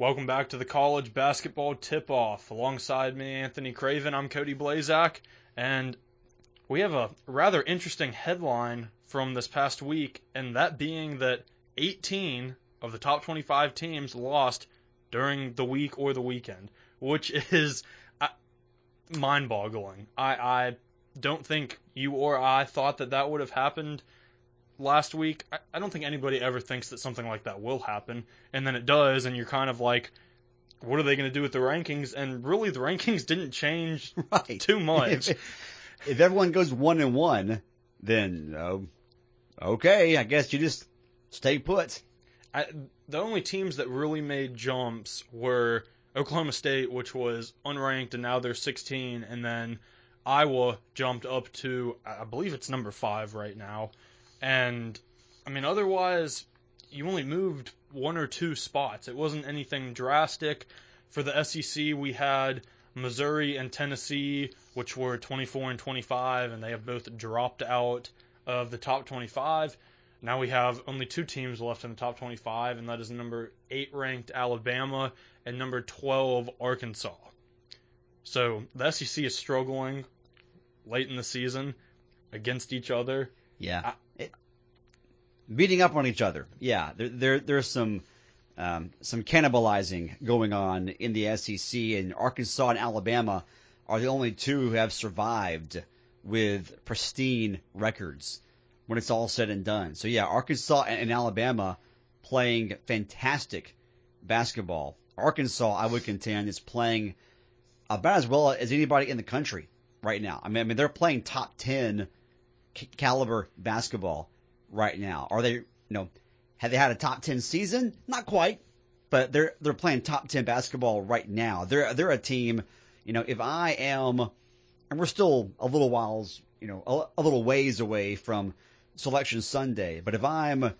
Welcome back to the college basketball tip off. Alongside me, Anthony Craven, I'm Cody Blazak, and we have a rather interesting headline from this past week, and that being that 18 of the top 25 teams lost during the week or the weekend, which is uh, mind boggling. I, I don't think you or I thought that that would have happened last week. I, I don't think anybody ever thinks that something like that will happen, and then it does, and you're kind of like, what are they going to do with the rankings? And really, the rankings didn't change Right. too much. If, if everyone goes one and one, then uh, okay, I guess you just stay put. I, the only teams that really made jumps were Oklahoma State, which was unranked, and now they're 16, and then Iowa jumped up to, I believe it's number five right now. And, I mean, otherwise, you only moved one or two spots. It wasn't anything drastic. For the SEC, we had Missouri and Tennessee, which were 24 and 25, and they have both dropped out of the top 25. Now we have only two teams left in the top 25, and that is number 8 ranked Alabama and number 12 Arkansas. So the SEC is struggling late in the season against each other. Yeah, It- beating up on each other. Yeah, there, there there's some um, some cannibalizing going on in the SEC, and Arkansas and Alabama are the only two who have survived with pristine records when it's all said and done. So yeah, Arkansas and, Alabama playing fantastic basketball. Arkansas, I would contend, is playing about as well as anybody in the country right now. I mean, I mean they're playing top ten caliber basketball right now. Are they, you know, have they had a top 10 season? Not quite, but they're they're playing top 10 basketball right now. They're they're a team, you know, if I am and we're still a little whiles, you know, a, a little ways away from selection Sunday, but if I'm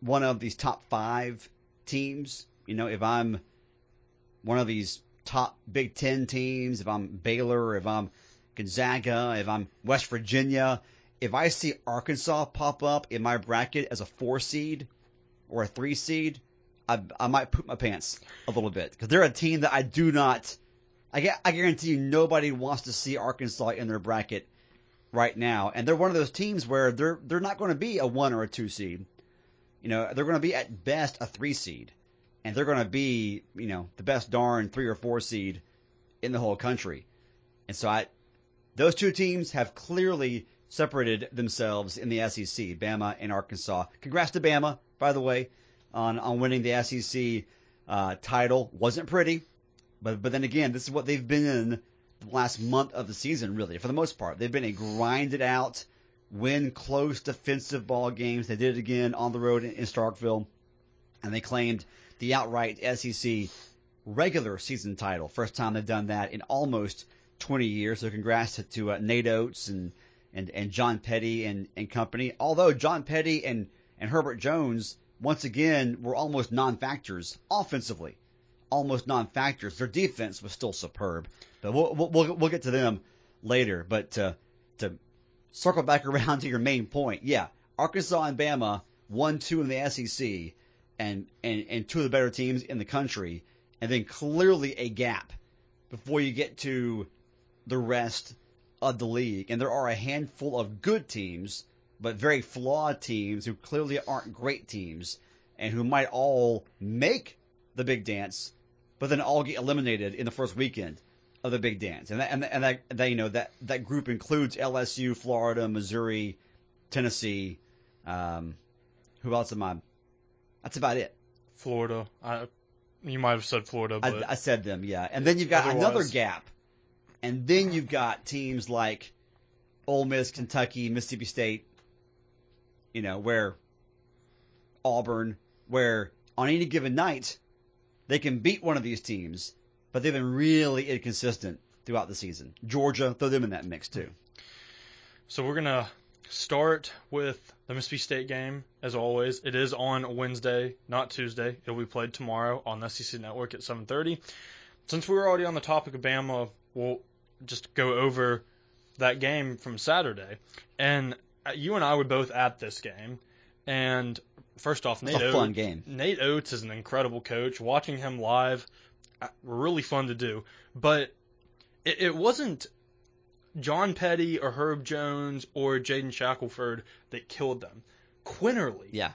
one of these top 5 teams, you know, if I'm one of these top Big 10 teams, if I'm Baylor, if I'm Gonzaga, if I'm West Virginia, if I see Arkansas pop up in my bracket as a four seed or a three seed, I, I might poop my pants a little bit because they're a team that I do not. I, I guarantee you nobody wants to see Arkansas in their bracket right now, and they're one of those teams where they're they're not going to be a one or a two seed. You know, they're going to be at best a three seed, and they're going to be you know the best darn three or four seed in the whole country. And so I, those two teams have clearly separated themselves in the SEC, Bama and Arkansas. Congrats to Bama, by the way, on on winning the SEC uh, title. wasn't pretty, but but then again, this is what they've been in the last month of the season, really, for the most part. They've been a grinded out, win close defensive ball games. They did it again on the road in, in Starkville, and they claimed the outright SEC regular season title. First time they've done that in almost 20 years. So congrats to, to uh, Nate Oats and, and, and John Petty and, and company. Although John Petty and, and Herbert Jones, once again, were almost non-factors offensively. Almost non-factors. Their defense was still superb. But we'll, we'll, we'll, get to them later. But to, to circle back around to your main point, yeah, Arkansas and Bama won two in the SEC and, and, and two of the better teams in the country, and then clearly a gap before you get to the rest of the league. And there are a handful of good teams, but very flawed teams who clearly aren't great teams and who might all make the big dance, but then all get eliminated in the first weekend of the big dance. And that, and and that, that you know, that, that group includes LSU, Florida, Missouri, Tennessee. Um, who else am I? That's about it. Florida. I, you might have said Florida, but I, I said them, yeah. And then you've got Otherwise- another gap, and then you've got teams like Ole Miss, Kentucky, Mississippi State. You know where Auburn, where on any given night they can beat one of these teams, but they've been really inconsistent throughout the season. Georgia, throw them in that mix too. So we're gonna start with the Mississippi State game, as always. It is on Wednesday, not Tuesday. It'll be played tomorrow on the SEC Network at 7:30. Since we were already on the topic of Bama, we'll just go over that game from Saturday. And uh, you and I were both at this game, And first off, Nate Oats, fun game. Nate Oats is an incredible coach. Watching him live, uh, really fun to do. But it, it wasn't John Petty or Herb Jones or Jaden Shackelford that killed them. Quinerly, Yeah.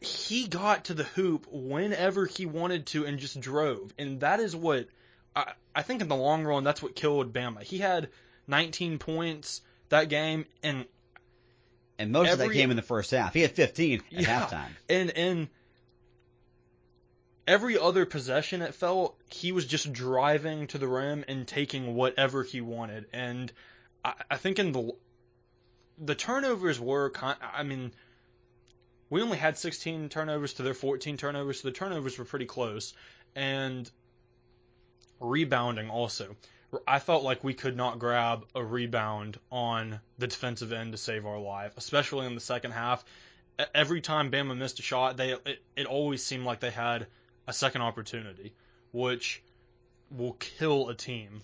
he got to the hoop whenever he wanted to and just drove. And that is what I, I think in the long run, that's what killed Bama. He had 19 points that game, and And most of that Every- came in the first half. He had 15 at Yeah. halftime. and and every other possession it felt he was just driving to the rim and taking whatever he wanted and i, I think in the the turnovers were kind i mean we only had 16 turnovers to their 14 turnovers so the turnovers were pretty close and rebounding also I felt like we could not grab a rebound on the defensive end to save our life, especially in the second half every time Bama missed a shot, they it, it always seemed like they had a second opportunity, which will kill a team.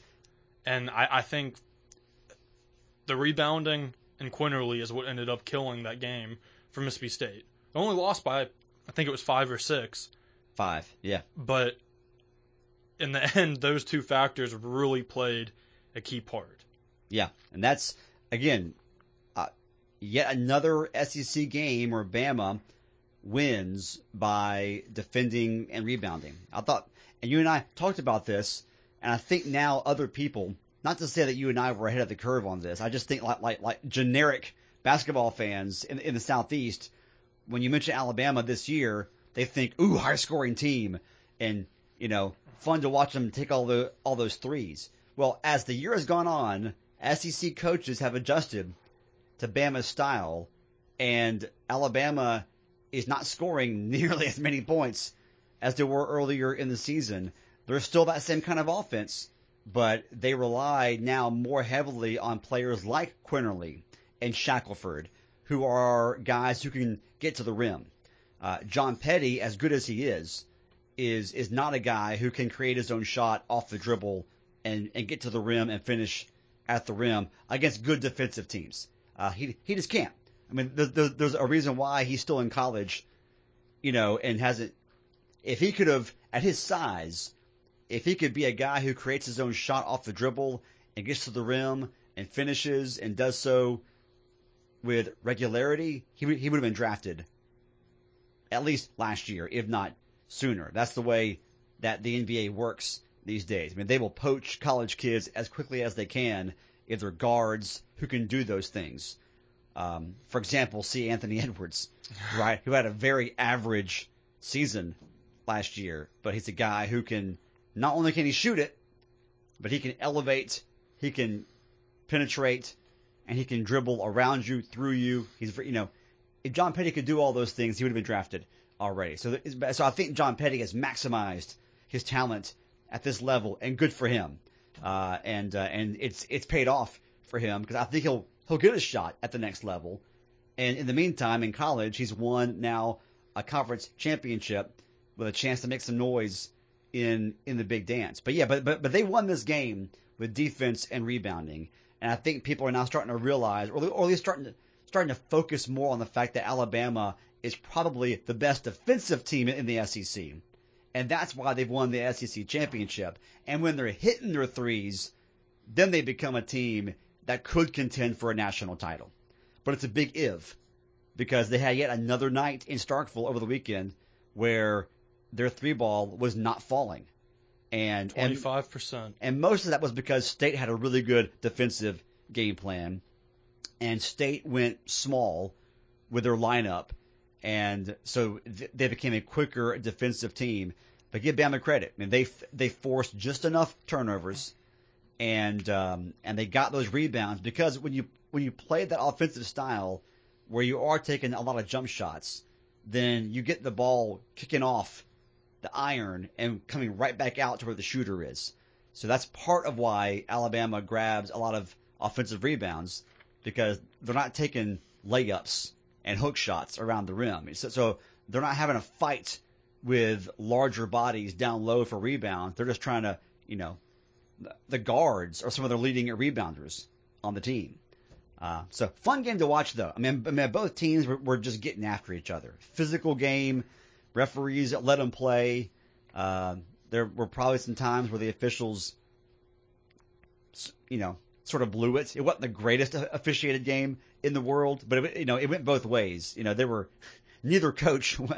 And I, I think the rebounding and Quinerly is what ended up killing that game for Mississippi State. They only lost by I think it was five or six, Five. Yeah. but in the end, those two factors really played a key part. Yeah. And that's, again, uh, yet another SEC game where Bama wins by defending and rebounding. I thought, and you and I talked about this, and I think now other people, not to say that you and I were ahead of the curve on this, I just think like, like, like generic basketball fans in, in the Southeast, when you mention Alabama this year, they think, ooh, high scoring team, and, you know, fun to watch them take all the all those threes. Well, as the year has gone on, SEC coaches have adjusted to Bama's style, and Alabama is not scoring nearly as many points as they were earlier in the season. They're still that same kind of offense, but they rely now more heavily on players like Quinerly and Shackelford, who are guys who can get to the rim. Uh, John Petty, as good as he is, is is not a guy who can create his own shot off the dribble and, and get to the rim and finish at the rim against good defensive teams. Uh, he he just can't. I mean, there's, there's, a reason why he's still in college, you know, and hasn't. If he could have, at his size, if he could be a guy who creates his own shot off the dribble and gets to the rim and finishes and does so with regularity, he he would have been drafted at least last year, if not sooner. That's the way that the NBA works these days. I mean, they will poach college kids as quickly as they can if they're guards who can do those things. Um, for example, see Anthony Edwards, right, who had a very average season last year, but he's a guy who can not only can he shoot it, but he can elevate, he can penetrate, and he can dribble around you, through you. He's you know, if John Petty could do all those things, he would have been drafted already. So, so I think John Petty has maximized his talent at this level, and good for him. Uh, and uh, and it's it's paid off for him because I think he'll he'll get a shot at the next level. And in the meantime, in college, he's won now a conference championship with a chance to make some noise in in the big dance. But yeah, but but but they won this game with defense and rebounding, and I think people are now starting to realize, or or at least starting to starting to focus more on the fact that Alabama is probably the best defensive team in the SEC. And that's why they've won the SEC championship. And when they're hitting their threes, then they become a team that could contend for a national title. But it's a big if because they had yet another night in Starkville over the weekend where their three ball was not falling. And, and 25%. and most of that was because State had a really good defensive game plan, and State went small with their lineup, and so th- they became a quicker defensive team. But give Bama credit. I mean, they f- they forced just enough turnovers, and um, and they got those rebounds because when you when you play that offensive style, where you are taking a lot of jump shots, then you get the ball kicking off the iron and coming right back out to where the shooter is. So that's part of why Alabama grabs a lot of offensive rebounds because they're not taking layups and hook shots around the rim. So, so they're not having a fight with larger bodies down low for rebounds. They're just trying to, you know, the guards are some of their leading rebounders on the team. Uh, so fun game to watch though. I mean, I mean both teams were, were just getting after each other. Physical game. Referees let them play. Uh, there were probably some times where the officials, you know, sort of blew it. It wasn't the greatest officiated game in the world, but it, you know, it went both ways. You know, there were neither coach.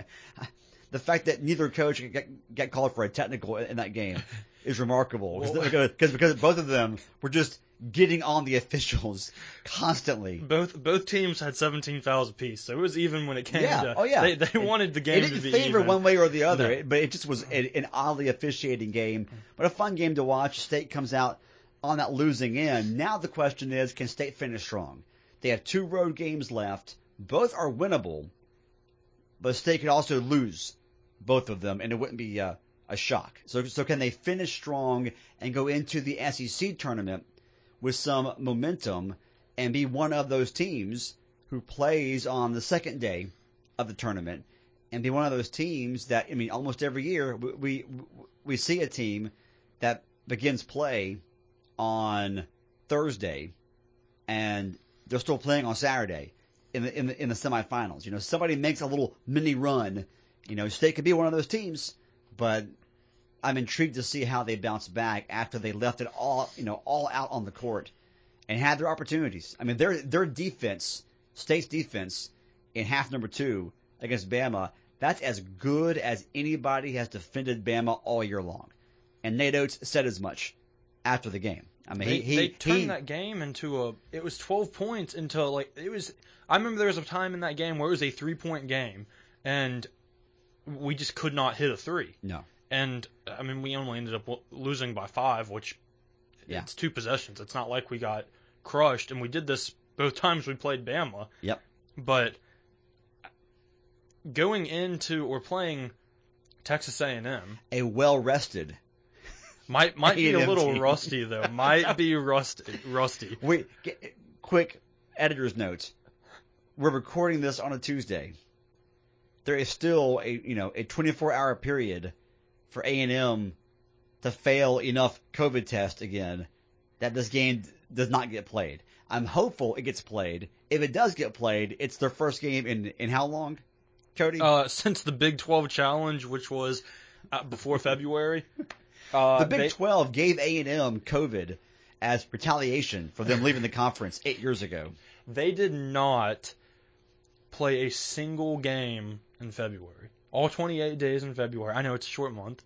The fact that neither coach got, got called for a technical in that game is remarkable because because both of them were just getting on the officials constantly. Both both teams had 17 fouls apiece, so it was even when it came yeah. to. Oh yeah, they, they wanted the game it didn't to be favor even. one way or the other, No. but it just was a, an oddly officiating game, mm-hmm. but a fun game to watch. State comes out on that losing end. Now the question is, can State finish strong? They have two road games left. Both are winnable, but State could also lose both of them, and it wouldn't be uh, a shock. So, so can they finish strong and go into the SEC tournament with some momentum and be one of those teams who plays on the second day of the tournament and be one of those teams that I mean, almost every year we we, we see a team that begins play on Thursday and they're still playing on Saturday in the in the in the semifinals. You know, somebody makes a little mini run. You know, State could be one of those teams, but I'm intrigued to see how they bounce back after they left it all, you know, all out on the court and had their opportunities. I mean, their their defense, State's defense in half number two against Bama, that's as good as anybody has defended Bama all year long. And Nate Oats said as much after the game. I mean, They, he, he, they turned he- that game into a. It was 12 points until like it was. I remember there was a time in that game where it was a three point game, and we just could not hit a three. no, And I mean, we only ended up losing by five, which Yeah. it's two possessions. It's not like we got crushed, and we did this both times we played Bama. Yep. But going into or playing Texas A&M a well rested. Might might be a little rusty though. Might be rusty. Rusty. Wait, get, quick editor's note. We're recording this on a Tuesday. There is still a you know a 24 hour period for A and M to fail enough COVID tests again that this game does not get played. I'm hopeful it gets played. If it does get played, it's their first game in in how long, Cody? Uh, since the Big 12 challenge, which was uh, before February. Uh, the Big they- 12 gave A and M COVID as retaliation for them leaving the conference eight years ago. they did not play a single game in February. All 28 days in February. I know it's a short month,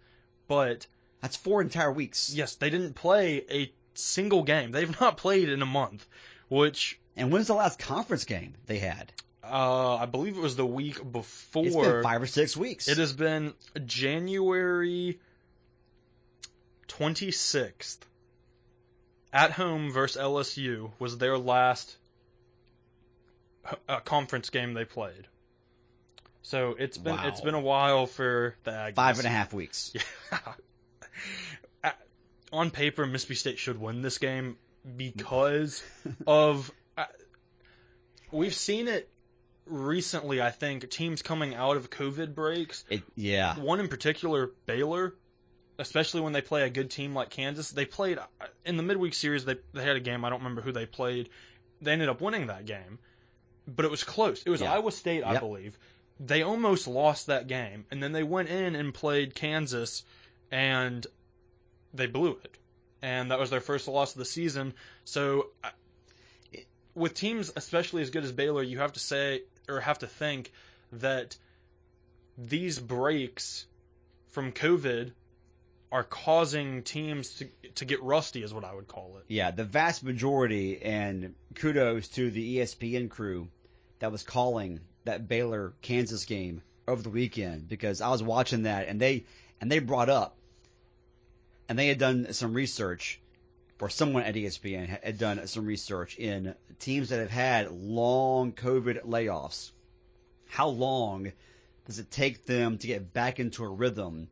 but That's four entire weeks. yes, they didn't play a single game. They've not played in a month, which And when's the last conference game they had? uh, I believe it was the week before. It's been five or six weeks. It has been January 26th. At home versus LSU was their last uh, conference game they played. So it's been Wow. it's been a while for the Aggies. five and a half weeks. Yeah. Uh, On paper, Mississippi State should win this game because of uh, we've seen it recently. I think teams coming out of COVID breaks It, yeah. one in particular, Baylor, especially when they play a good team like Kansas, they played uh, in the midweek series. They they had a game. I don't remember who they played. They ended up winning that game, but it was close. It was Yeah. Iowa State, I Yep. believe. They almost lost that game, and then they went in and played Kansas, and they blew it, and that was their first loss of the season. So. With teams, especially as good as Baylor, you have to say or have to think that these breaks from COVID are causing teams to to get rusty, is what I would call it. Yeah, the vast majority, and kudos to the ESPN crew that was calling that Baylor Kansas game over the weekend because I was watching that and they and they brought up and they had done some research or someone at ESPN had done some research in teams that have had long COVID layoffs. How long does it take them to get back into a rhythm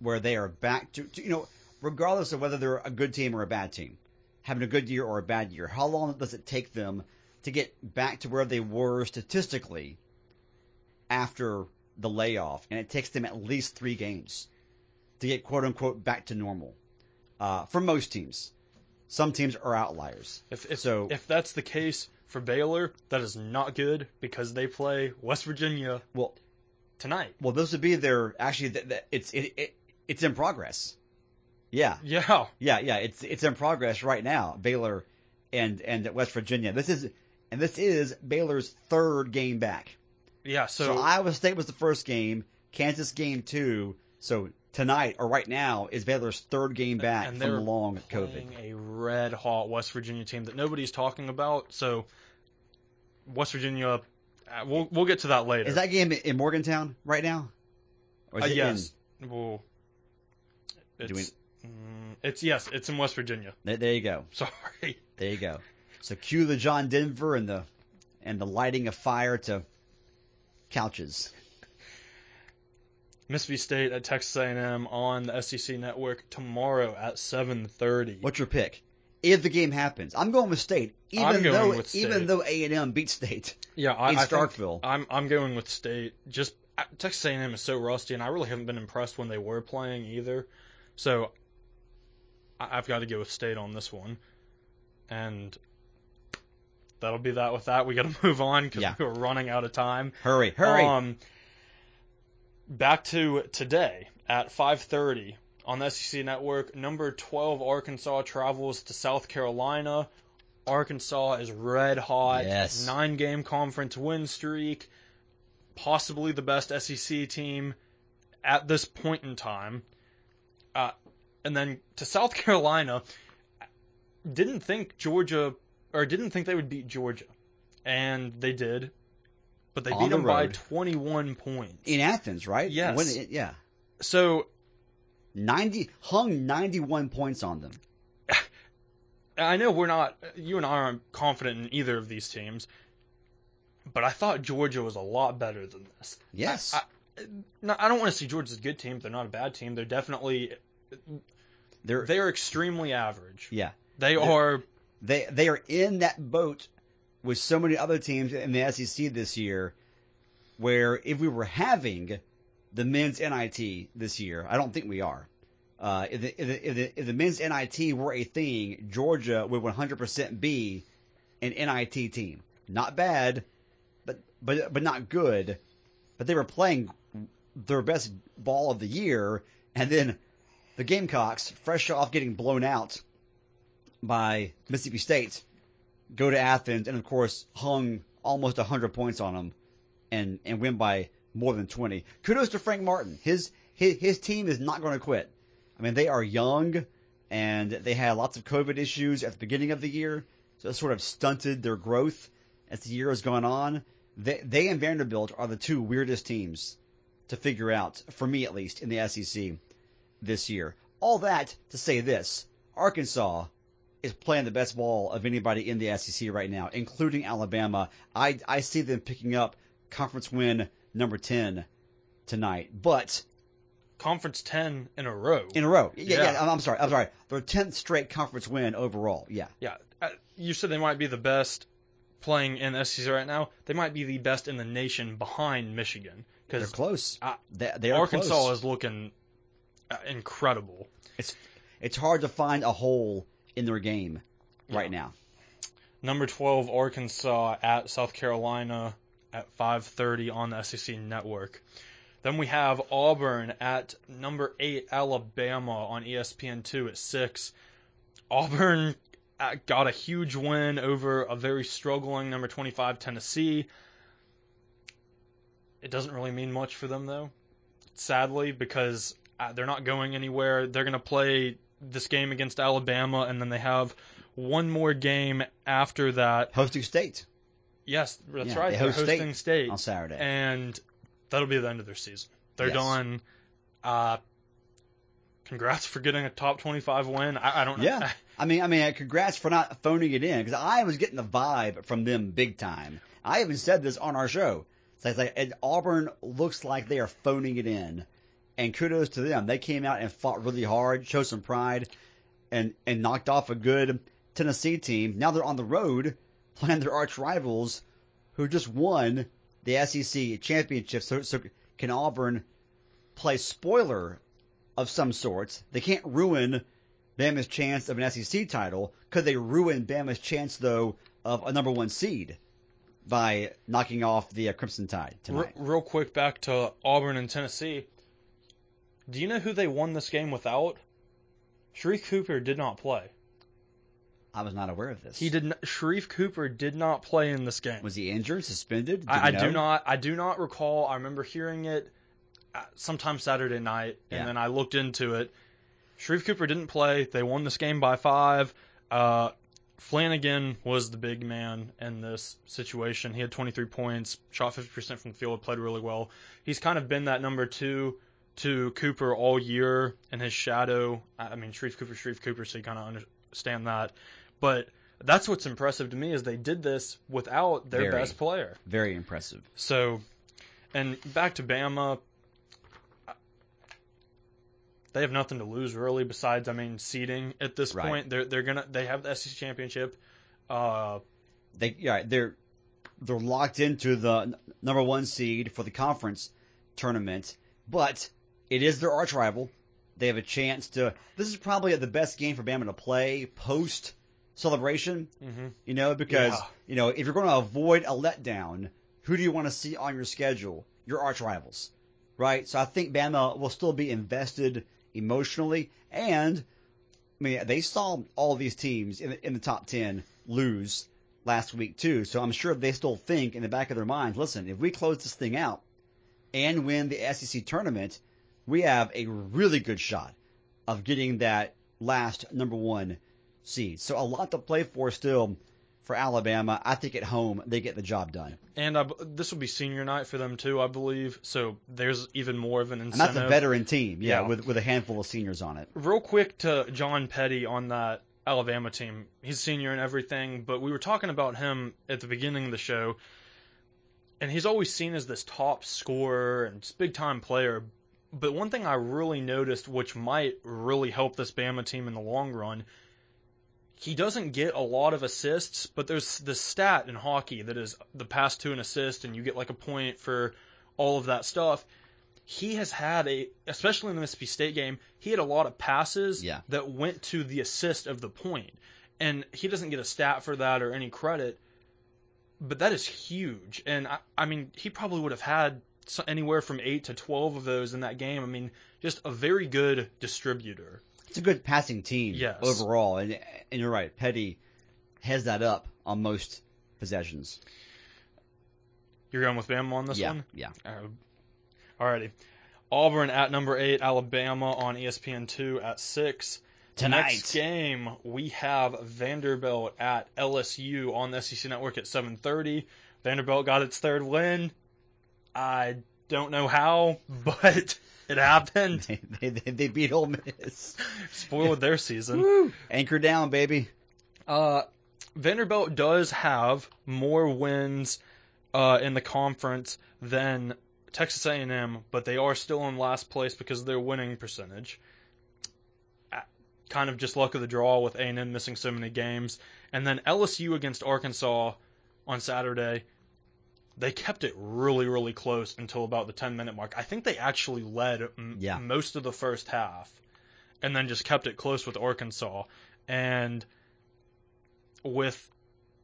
where they are back to, to you know, regardless of whether they're a good team or a bad team, having a good year or a bad year, how long does it take them to get back to where they were statistically after the layoff? And it takes them at least three games to get quote unquote back to normal. Uh, for most teams, some teams are outliers. If if, So- if that's the case, For Baylor, that is not good because they play West Virginia Well, tonight. well, this would be their actually. It's it, it it's in progress. Yeah, Yeah, yeah, yeah. It's it's in progress right now. Baylor and and West Virginia. This is and this is Baylor's third game back. yeah. So, So, Iowa State was the first game, Kansas game two. So tonight or right now is Baylor's third game back and from long COVID. a red hot West Virginia team that nobody's talking about. So West Virginia, uh, we'll we'll get to that later. Is that game in Morgantown right now? Or is Uh, yes. Well, it's, we- mm, it's yes, it's in West Virginia. there, there you go. Sorry. There you go. So cue the John Denver and the and the lighting of fire to couches. Mississippi State at Texas A&M on the SEC network tomorrow at 7:30. What's your pick? If the game happens, I'm going with State. Even I'm going though with State. even though A and M beat State Yeah, I, in Starkville. I'm I'm going with State. Just uh, Texas A&M is so rusty, and I really haven't been impressed when they were playing either. So I, I've got to go with State on this one, and that'll be that with that. We got to move on because Yeah. we're running out of time. hurry, hurry! Um, back to today at 5:30 on the SEC Network. Number 12 Arkansas travels to South Carolina. Arkansas is red hot. Yes. Nine game conference win streak. Possibly the best SEC team at this point in time. Uh, and then to South Carolina. Didn't think Georgia, or didn't think they would beat Georgia. And they did. But they On beat the them by 21 points. in Athens, right? Yes. When it- yeah. So Ninety hung ninety one points on them. I know we're not, you and I aren't confident in either of these teams, but I thought Georgia was a lot better than this. Yes. I, no, I don't want to see Georgia's a good team. They're not a bad team. They're definitely, they're they are extremely average. yeah. They They're- are, They they are in that boat with so many other teams in the SEC this year, where if we were having the men's NIT this year, I don't think we are. Uh, if, the, if, the, if, the, if the men's NIT were a thing, Georgia would 100% be an NIT team. Not bad, but but but not good. But they were playing their best ball of the year, and then the Gamecocks, fresh off getting blown out by Mississippi State, go to Athens and of course hung almost 100 points on them and and win by more than 20. Kudos to Frank Martin. His his, his team is not going to quit. I mean, they are young and they had lots of COVID issues at the beginning of the year, so it sort of stunted their growth as the year has gone on. They, they and Vanderbilt are the two weirdest teams to figure out, for me at least, in the SEC this year. All that to say this Arkansas is playing the best ball of anybody in the SEC right now, including Alabama. I, I see them picking up conference win number 10 tonight, but conference 10 in a row. in a row. Yeah, yeah. Yeah. I'm, I'm sorry. I'm sorry. Their 10th straight conference win overall. Yeah. yeah. Uh, You said they might be the best playing in the SEC right now. They might be the best in the nation behind Michigan. because They're close. uh, they, they are Arkansas close. is looking incredible. It's it's hard to find a hole in their game right now. Number 12 Arkansas at South Carolina at 5:30 on the SEC network. Then we have Auburn at number 8 Alabama on E ESPN2 at 6. Auburn uh, got a huge win over a very struggling number 25 Tennessee. It doesn't really mean much for them though, sadly, because uh, they're not going anywhere. They're going to play this game against Alabama and then they have one more game after that. Hosting State Yes, that's Yeah, right. they They're host State hosting State, on Saturday. and that'll be the end of their season. They're Yes. done. Uh, congrats for getting a top 25 win. I, I don't know. Yeah. I mean, I mean, uh, congrats for not phoning it in because I was getting the vibe from them big time. I even said this on our show. It's like, it's like Auburn looks like they are phoning it in, and kudos to them. They came out and fought really hard, showed some pride, and and knocked off a good Tennessee team. Now they're on the road playing their arch rivals, who just won the SEC championship. So, so can Auburn play spoiler of some sorts? They can't ruin Bama's chance of an SEC title. Could they ruin Bama's chance though of a number one seed by knocking off the uh, Crimson Tide tonight. real quick, back to Auburn and Tennessee. Do you know who they won this game without? Sharife Cooper did not play. I was not aware of this. He did. Not, Sharife Cooper did not play in this game. Was he injured, suspended? I, I do not. I do not recall. I remember hearing it uh, sometime Saturday night, and Yeah. then I looked into it. Sharife Cooper didn't play. They won this game by five. Uh, Flanigan was the big man in this situation. He had 23 points, shot 50% from the field, played really well. He's kind of been that number two to Cooper all year in his shadow. I mean, Sharife Cooper, Sharife Cooper, so you kind of understand that. But that's what's impressive to me is they did this without their Very. best player. Very impressive. So, and back to Bama, they have nothing to lose really. Besides, I mean, seeding at this Right. point, they're they're gonna they have the SEC championship. Uh, They yeah they're they're locked into the n- number one seed for the conference tournament, but it is their arch rival. They have a chance to. This is probably the best game for Bama to play post celebration. mhm. You know because Yeah. you know if you're going to avoid a letdown, who do you want to see on your schedule? Your arch rivals, right? So I think Bama will still be invested emotionally, and I mean they saw all these teams in the, in the top ten lose last week too. So I'm sure they still think in the back of their minds, listen, if we close this thing out and win the SEC tournament, we have a really good shot of getting that last number one seed. So a lot to play for still for Alabama. I think at home they get the job done. and I, this will be senior night for them too, I believe. So there's even more of an And incentive. that's a veteran team, yeah, Yeah. with with a handful of seniors on it. Real quick to John Petty on that Alabama team. He's senior and everything, but we were talking about him at the beginning of the show, and he's always seen as this top scorer and big time player. But one thing I really noticed, which might really help this Bama team in the long run, he doesn't get a lot of assists, but there's this stat in hockey that is the pass to an assist, and you get like a point for all of that stuff he has had a, especially in the Mississippi State game, he had a lot of passes Yeah. that went to the assist of the point, and he doesn't get a stat for that or any credit, but that is huge. And I, I mean, he probably would have had anywhere from eight to twelve of those in that game. I mean, just a very good distributor. It's a good passing team Yes. overall, and and you're right. Petty has that up on most possessions. You're going with Bama on this yeah, one. yeah. Uh, alrighty. Auburn at number eight, Alabama on ESPN two at six. Tonight. Next game, we have Vanderbilt at LSU on the SEC Network at 7:30. Vanderbilt got its third win. I don't know how, but it happened. They, they, they, beat Ole Miss. Spoiled their season. Woo. Anchor down, baby. Uh, Vanderbilt does have more wins uh, in the conference than Texas A&M, but they are still in last place because of their winning percentage. Uh, Kind of just luck of the draw with A&M missing so many games, and then LSU against Arkansas on Saturday. They kept it really, really close until about the 10 minute mark. I think they actually led m- Yeah. most of the first half and then just kept it close with Arkansas. And with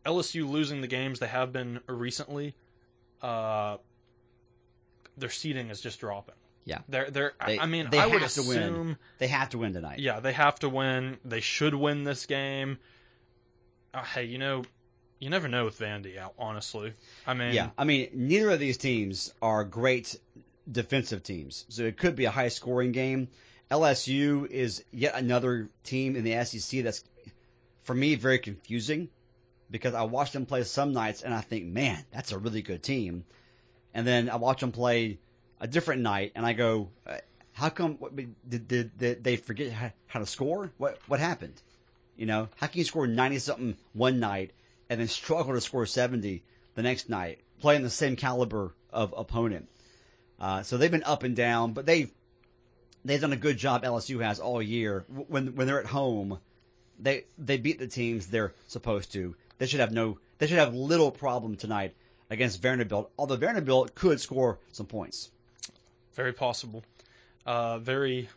LSU losing the games they have been recently, uh, their seeding is just dropping. Yeah. They're they're They- I mean they I would have to win. assume They have to win tonight. yeah, they have to win. They should win this game. Uh, hey, you know, you never know with Vandy, honestly. I mean, Yeah, I mean, neither of these teams are great defensive teams, so it could be a high scoring game. LSU is yet another team in the SEC that's, for me, very confusing because I watch them play some nights and I think, man, that's a really good team, and then I watch them play a different night and I go, uh, how come what, did, did, did they forget how, how to score? What what happened? You know, how can you score ninety something one night and then struggle to score seventy the next night, playing the same caliber of opponent? Uh, so they've been up and down, but they've they've done a good job. LSU has all year when when they're at home. They they beat the teams they're supposed to. They should have no. They should have little problem tonight against Vanderbilt. Although Vanderbilt could score some points. very possible. Uh, very,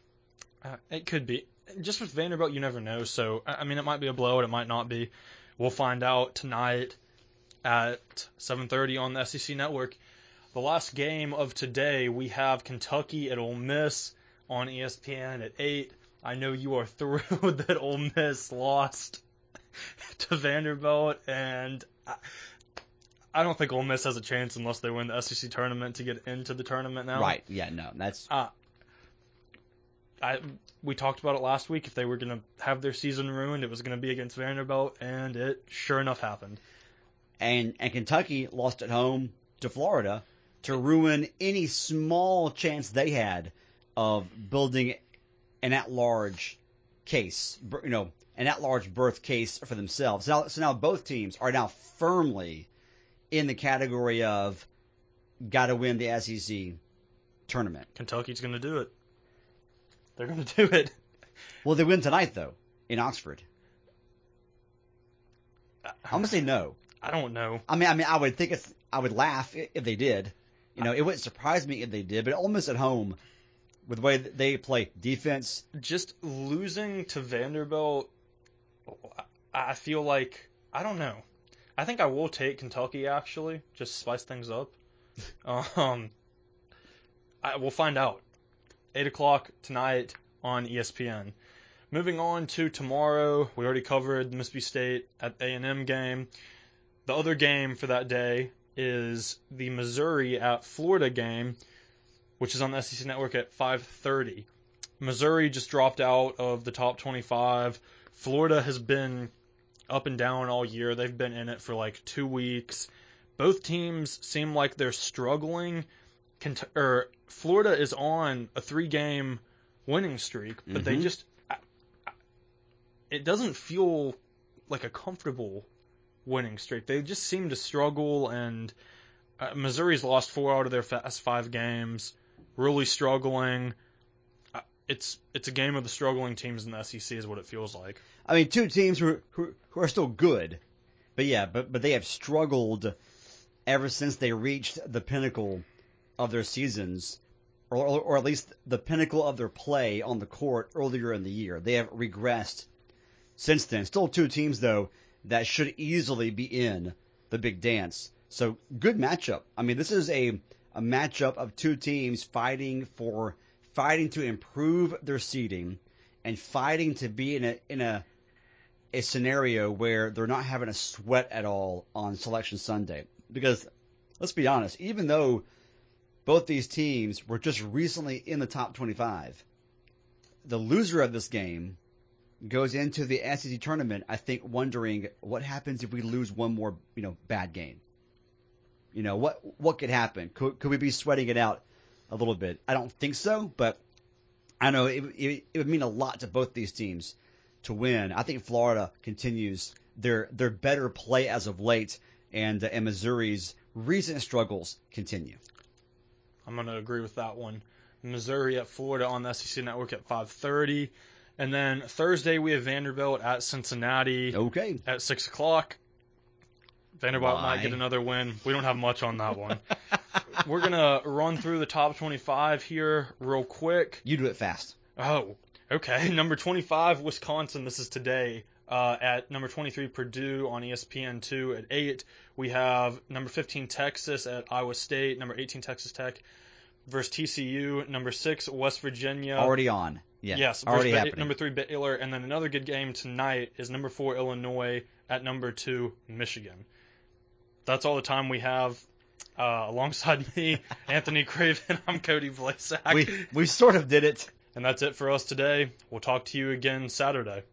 uh, it could be. Just with Vanderbilt, you never know. So, I I mean, it might be a blowout, it might not be. We'll find out tonight at 7:30 on the SEC Network. The last game of today, we have Kentucky at Ole Miss on ESPN at 8. I know you are thrilled that Ole Miss lost to Vanderbilt, and I, I don't think Ole Miss has a chance unless they win the SEC tournament to get into the tournament now. Right. Yeah. No. That's uh, I we talked about it last week. If they were going to have their season ruined, it was going to be against Vanderbilt, and it sure enough happened. and and Kentucky lost at home to Florida to ruin any small chance they had of building an at-large case, you know, an at-large berth case for themselves. Now, so now both teams are now firmly in the category of got to win the SEC tournament. Kentucky's going to do it. They're going to do it. Will they win tonight though in Oxford? I'm gonna say no. I don't know. I mean, I mean, I would think it's, I would laugh if they did. You know, it wouldn't surprise me if they did, but almost at home, with the way that they play defense, Just losing to Vanderbilt, I I feel like I don't know. I think I will take Kentucky actually, just spice things up. um, I, we'll find out. Eight o'clock tonight on ESPN. Moving on to tomorrow, we already covered the Mississippi State at A and M game. The other game for that day is the Missouri at Florida game, which is on the SEC Network at 5:30. Missouri just dropped out of the top 25. Florida has been up and down all year. They've been in it for like two weeks. Both teams seem like they're struggling. Or Florida is on a three-game winning streak, but they Mhm. just I- I- it doesn't feel like a comfortable winning streak. They just seem to struggle, and uh, Missouri's lost four out of their past five games. Really struggling. Uh, It's it's a game of the struggling teams in the SEC, is what it feels like. I mean, two teams who who, who are still good, but yeah, but but they have struggled ever since they reached the pinnacle of their seasons, or or, or at least the pinnacle of their play on the court earlier in the year. They have regressed since then. Still two teams though that should easily be in the big dance. So good matchup. I mean, this is a a matchup of two teams fighting for fighting to improve their seeding and fighting to be in a in a a scenario where they're not having a sweat at all on selection Sunday. Because let's be honest, even though both these teams were just recently in the top 25, the loser of this game goes into the SEC tournament, I think, wondering what happens if we lose one more, you know, bad game. You know, what what could happen? Could could we be sweating it out a little bit? I don't think so, but I know it, it, it would mean a lot to both these teams to win. I think Florida continues their their better play as of late, and uh, and Missouri's recent struggles continue. I'm going to agree with that one. Missouri at Florida on the SEC Network at 5:30, and then Thursday we have Vanderbilt at Cincinnati Okay. at six o'clock. Vanderbilt Why? might get another win. We don't have much on that one. We're gonna run through the top 25 here real quick. You do it fast. Oh, okay. Number 25, Wisconsin. This is today. Uh, at number 23, Purdue on E ESPN2 at 8. We have number 15, Texas at Iowa State. Number 18, Texas Tech versus TCU. Number 6, West Virginia. Already on. Yeah. yes, Already versus happening. number 3, Baylor. And then another good game tonight is number 4, Illinois at number 2, Michigan. That's all the time we have. Uh, alongside me, Anthony Craven, I'm Cody Blasak. we we sort of did it. And that's it for us today. We'll talk to you again Saturday.